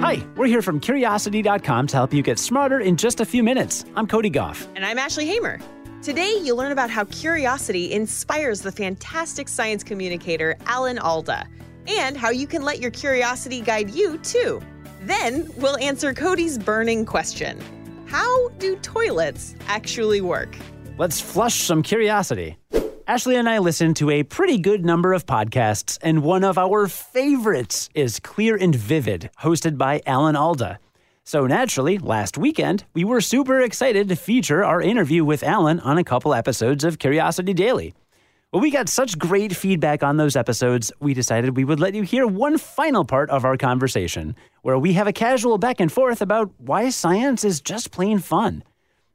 Hi, we're here from Curiosity.com to help you get smarter in just a few minutes. I'm Cody Gough. And I'm Ashley Hamer. Today, you'll learn about how curiosity inspires the fantastic science communicator Alan Alda, and how you can let your curiosity guide you too. Then, we'll answer Cody's burning question How do toilets actually work? Let's flush some curiosity. Ashley and I listen to a pretty good number of podcasts, and one of our favorites is Clear and Vivid, hosted by Alan Alda. So naturally, last weekend, we were super excited to feature our interview with Alan on a couple episodes of Curiosity Daily. Well, we got such great feedback on those episodes, we decided we would let you hear one final part of our conversation, where we have a casual back and forth about why science is just plain fun.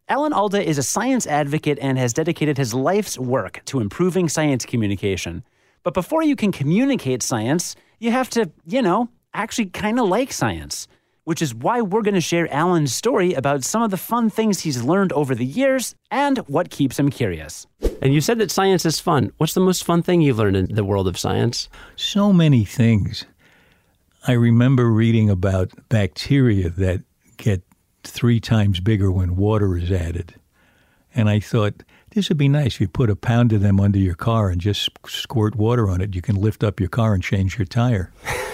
Alan Alda is a science advocate and has dedicated his life's work to improving science communication. But before you can communicate science, you have to, you know, actually kind of like science, which is why we're going to share Alan's story about some of the fun things he's learned over the years and what keeps him curious. And you said that science is fun. What's the most fun thing you've learned in the world of science? So many things. I remember reading about bacteria that get three times bigger when water is added. And I thought, this would be nice if you put a pound of them under your car and just squirt water on it. You can lift up your car and change your tire.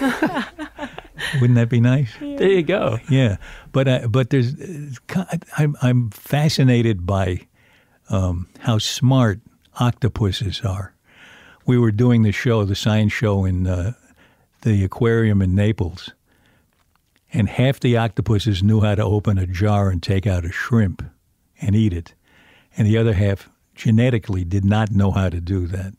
Wouldn't that be nice? There you go. Yeah, but uh, but there's I'm I'm fascinated by um, how smart octopuses are. We were doing the show, the science show in uh, the aquarium in Naples, and half the octopuses knew how to open a jar and take out a shrimp and eat it, and the other half genetically did not know how to do that.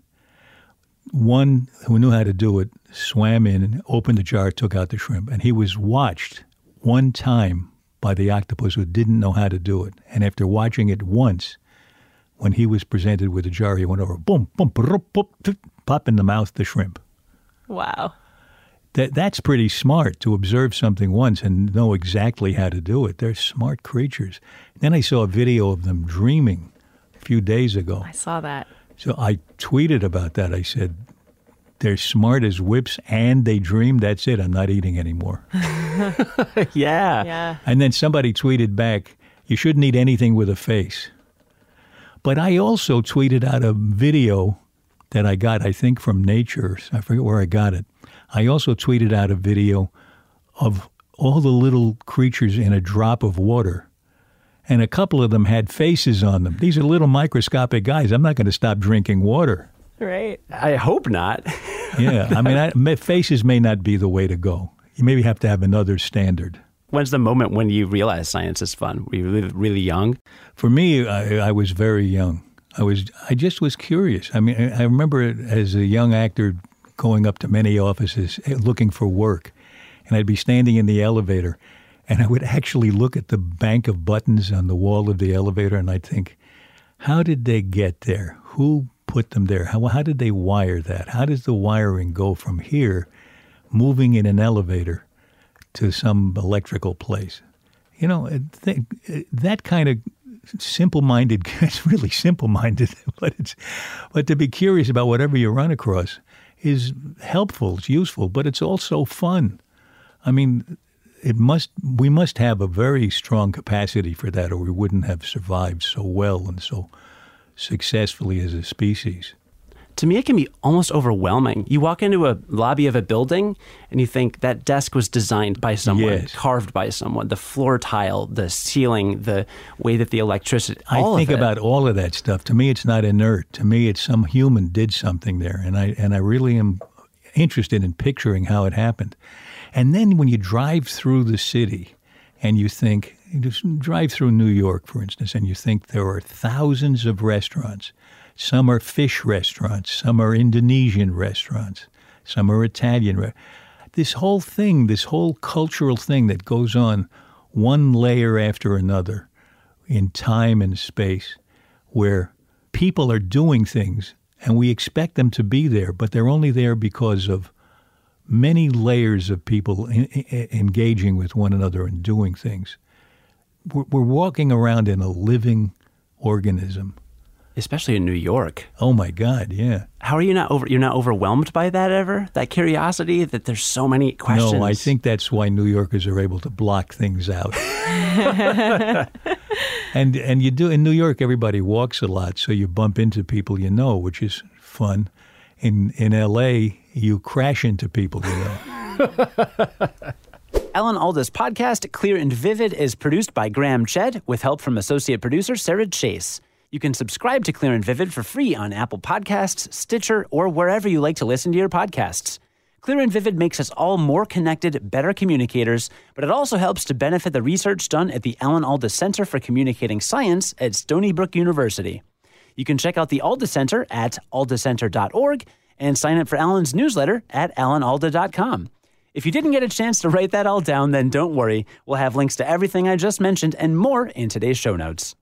One who knew how to do it swam in, opened the jar, took out the shrimp, and he was watched one time by the octopus who didn't know how to do it. And after watching it once, when he was presented with a jar, he went over, boom, boom, pop in the mouth the shrimp. Wow. That that's pretty smart to observe something once and know exactly how to do it. They're smart creatures. Then I saw a video of them dreaming a few days ago. I saw that. So I tweeted about that. I said, they're smart as whips and they dream. That's it. I'm not eating anymore. yeah. Yeah. And then somebody tweeted back, you shouldn't eat anything with a face. But I also tweeted out a video that I got, I think, from Nature. I forget where I got it. I also tweeted out a video of all the little creatures in a drop of water. And a couple of them had faces on them. These are little microscopic guys. I'm not going to stop drinking water. Right. I hope not. yeah. I mean, I, faces may not be the way to go. You maybe have to have another standard. When's the moment when you realize science is fun? Were you really, really young? For me, I, I was very young. I was. I just was curious. I mean, I remember as a young actor going up to many offices eh, looking for work, and I'd be standing in the elevator, and I would actually look at the bank of buttons on the wall of the elevator, and I'd think, how did they get there? Who put them there? How, how did they wire that? How does the wiring go from here, moving in an elevator, to some electrical place? You know, th- that kind of simple-minded. It's really simple-minded, but it's but to be curious about whatever you run across is helpful. It's useful, but it's also fun. I mean, it must we must have a very strong capacity for that, or we wouldn't have survived so well and so successfully as a species. To me, it can be almost overwhelming. You walk into a lobby of a building and you think that desk was designed by someone, yes. carved by someone, the floor tile, the ceiling, the way that the electricity. I think about all of that stuff. To me, it's not inert. To me, it's some human did something there, and I and I really am interested in picturing how it happened. And then when you drive through the city and you think, you just drive through New York, for instance, and you think there are thousands of restaurants. Some are fish restaurants, some are Indonesian restaurants, some are Italian. This whole thing, this whole cultural thing that goes on one layer after another in time and space, where people are doing things and we expect them to be there, but they're only there because of many layers of people in, in, engaging with one another and doing things. We're, we're walking around in a living organism especially in New York. Oh my God, yeah. How are you not over? You're not overwhelmed by that ever? That curiosity that there's so many questions. No, I think that's why New Yorkers are able to block things out. and and you do in New York, everybody walks a lot, so you bump into people you know, which is fun. In in L.A., you crash into people you know. Alan Alda's podcast, Clear and Vivid, is produced by Graham Chedd with help from associate producer Sarah Chase. You can subscribe to Clear and Vivid for free on Apple Podcasts, Stitcher, or wherever you like to listen to your podcasts. Clear and Vivid makes us all more connected, better communicators, but it also helps to benefit the research done at the Alan Alda Center for Communicating Science at Stony Brook University. You can check out the Alda Center at aldacenter.org and sign up for Alan's newsletter at alanalda.com. If you didn't get a chance to write that all down, then don't worry. We'll have links to everything I just mentioned and more in today's show notes.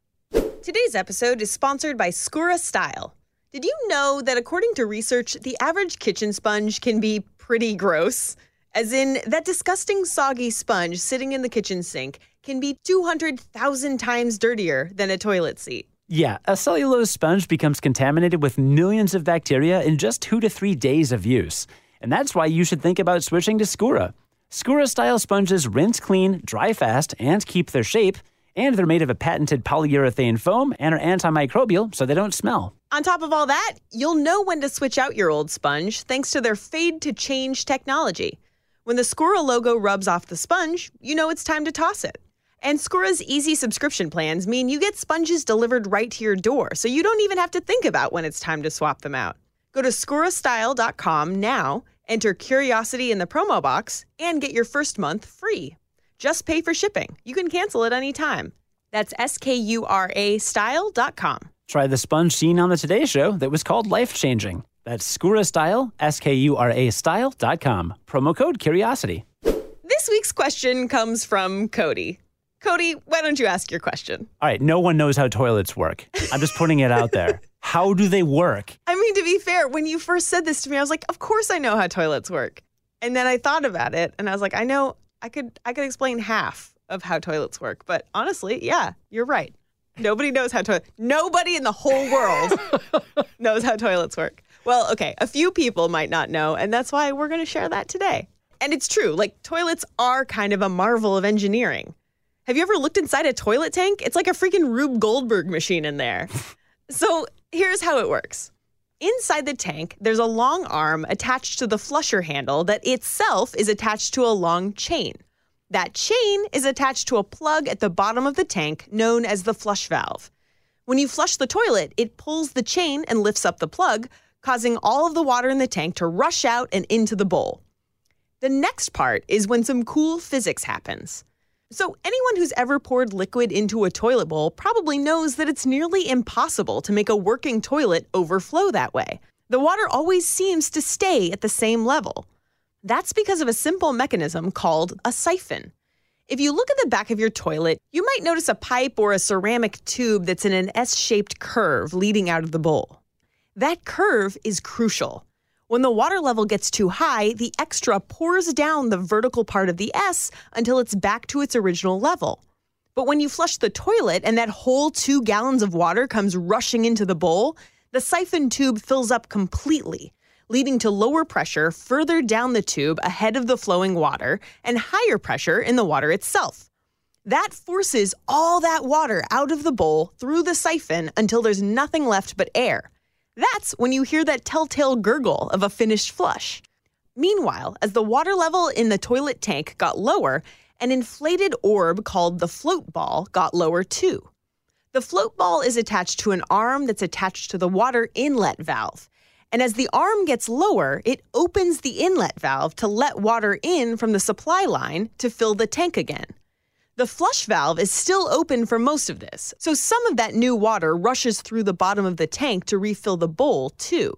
Today's episode is sponsored by Skura Style. Did you know that according to research, the average kitchen sponge can be pretty gross? As in, that disgusting soggy sponge sitting in the kitchen sink can be 200,000 times dirtier than a toilet seat. Yeah, a cellulose sponge becomes contaminated with millions of bacteria in just two to three days of use. And that's why you should think about switching to Skura. Skura style sponges rinse clean, dry fast, and keep their shape. And they're made of a patented polyurethane foam and are antimicrobial so they don't smell. On top of all that, you'll know when to switch out your old sponge thanks to their fade to change technology. When the Skura logo rubs off the sponge, you know it's time to toss it. And Skura's easy subscription plans mean you get sponges delivered right to your door, so you don't even have to think about when it's time to swap them out. Go to skurastyle.com now, enter curiosity in the promo box, and get your first month free. Just pay for shipping. You can cancel at any time. That's S K U R A style.com. Try the sponge seen on the Today Show that was called life changing. That's Skura Style, S K U R A style.com. Promo code curiosity. This week's question comes from Cody. Cody, why don't you ask your question? All right, no one knows how toilets work. I'm just putting it out there. How do they work? I mean, to be fair, when you first said this to me, I was like, of course I know how toilets work. And then I thought about it and I was like, I know I could I could explain half of how toilets work. But honestly, yeah, you're right. Nobody knows how to nobody in the whole world knows how toilets work. Well, okay, a few people might not know, and that's why we're going to share that today. And it's true, like toilets are kind of a marvel of engineering. Have you ever looked inside a toilet tank? It's like a freaking Rube Goldberg machine in there. so, here's how it works. Inside the tank, there's a long arm attached to the flusher handle that itself is attached to a long chain. That chain is attached to a plug at the bottom of the tank known as the flush valve. When you flush the toilet, it pulls the chain and lifts up the plug, causing all of the water in the tank to rush out and into the bowl. The next part is when some cool physics happens. So, anyone who's ever poured liquid into a toilet bowl probably knows that it's nearly impossible to make a working toilet overflow that way. The water always seems to stay at the same level. That's because of a simple mechanism called a siphon. If you look at the back of your toilet, you might notice a pipe or a ceramic tube that's in an S shaped curve leading out of the bowl. That curve is crucial. When the water level gets too high, the extra pours down the vertical part of the S until it's back to its original level. But when you flush the toilet and that whole two gallons of water comes rushing into the bowl, the siphon tube fills up completely, leading to lower pressure further down the tube ahead of the flowing water and higher pressure in the water itself. That forces all that water out of the bowl through the siphon until there's nothing left but air. That's when you hear that telltale gurgle of a finished flush. Meanwhile, as the water level in the toilet tank got lower, an inflated orb called the float ball got lower too. The float ball is attached to an arm that's attached to the water inlet valve. And as the arm gets lower, it opens the inlet valve to let water in from the supply line to fill the tank again. The flush valve is still open for most of this, so some of that new water rushes through the bottom of the tank to refill the bowl, too.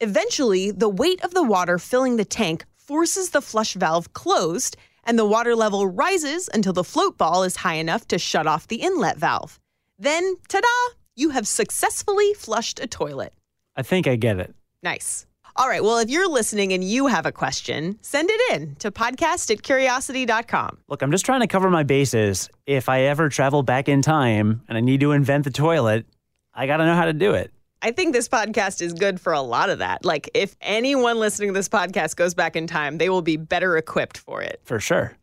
Eventually, the weight of the water filling the tank forces the flush valve closed, and the water level rises until the float ball is high enough to shut off the inlet valve. Then, ta da, you have successfully flushed a toilet. I think I get it. Nice. All right. Well, if you're listening and you have a question, send it in to podcast at curiosity.com. Look, I'm just trying to cover my bases. If I ever travel back in time and I need to invent the toilet, I got to know how to do it. I think this podcast is good for a lot of that. Like, if anyone listening to this podcast goes back in time, they will be better equipped for it. For sure.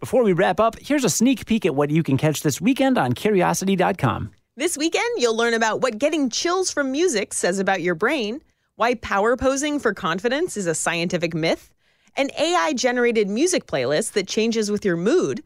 Before we wrap up, here's a sneak peek at what you can catch this weekend on curiosity.com. This weekend, you'll learn about what getting chills from music says about your brain, why power posing for confidence is a scientific myth, an AI generated music playlist that changes with your mood,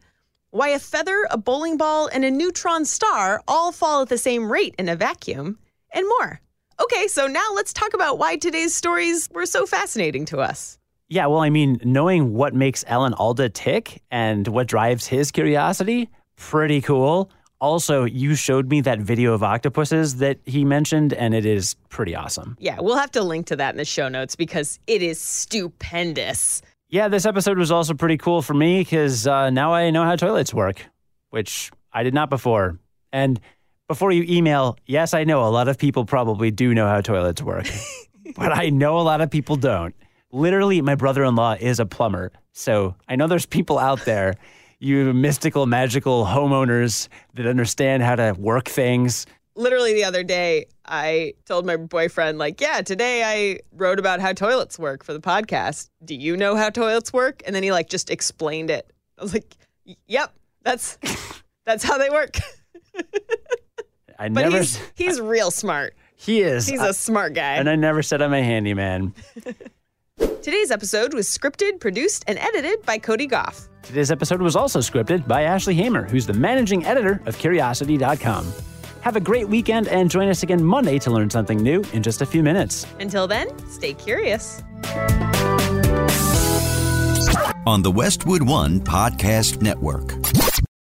why a feather, a bowling ball, and a neutron star all fall at the same rate in a vacuum, and more. Okay, so now let's talk about why today's stories were so fascinating to us. Yeah, well, I mean, knowing what makes Alan Alda tick and what drives his curiosity, pretty cool. Also, you showed me that video of octopuses that he mentioned, and it is pretty awesome. Yeah, we'll have to link to that in the show notes because it is stupendous. Yeah, this episode was also pretty cool for me because uh, now I know how toilets work, which I did not before. And before you email, yes, I know a lot of people probably do know how toilets work, but I know a lot of people don't. Literally, my brother in law is a plumber. So I know there's people out there, you mystical, magical homeowners that understand how to work things. Literally, the other day, I told my boyfriend, like, yeah, today I wrote about how toilets work for the podcast. Do you know how toilets work? And then he, like, just explained it. I was like, yep, that's that's how they work. I But never. he's he's real smart. he is. He's I- a smart guy. and I never said I'm a handyman. Today's episode was scripted, produced, and edited by Cody Gough. Today's episode was also scripted by Ashley Hamer, who's the managing editor of Curiosity.com. Have a great weekend and join us again Monday to learn something new in just a few minutes. Until then, stay curious. on the Westwood One Podcast Network.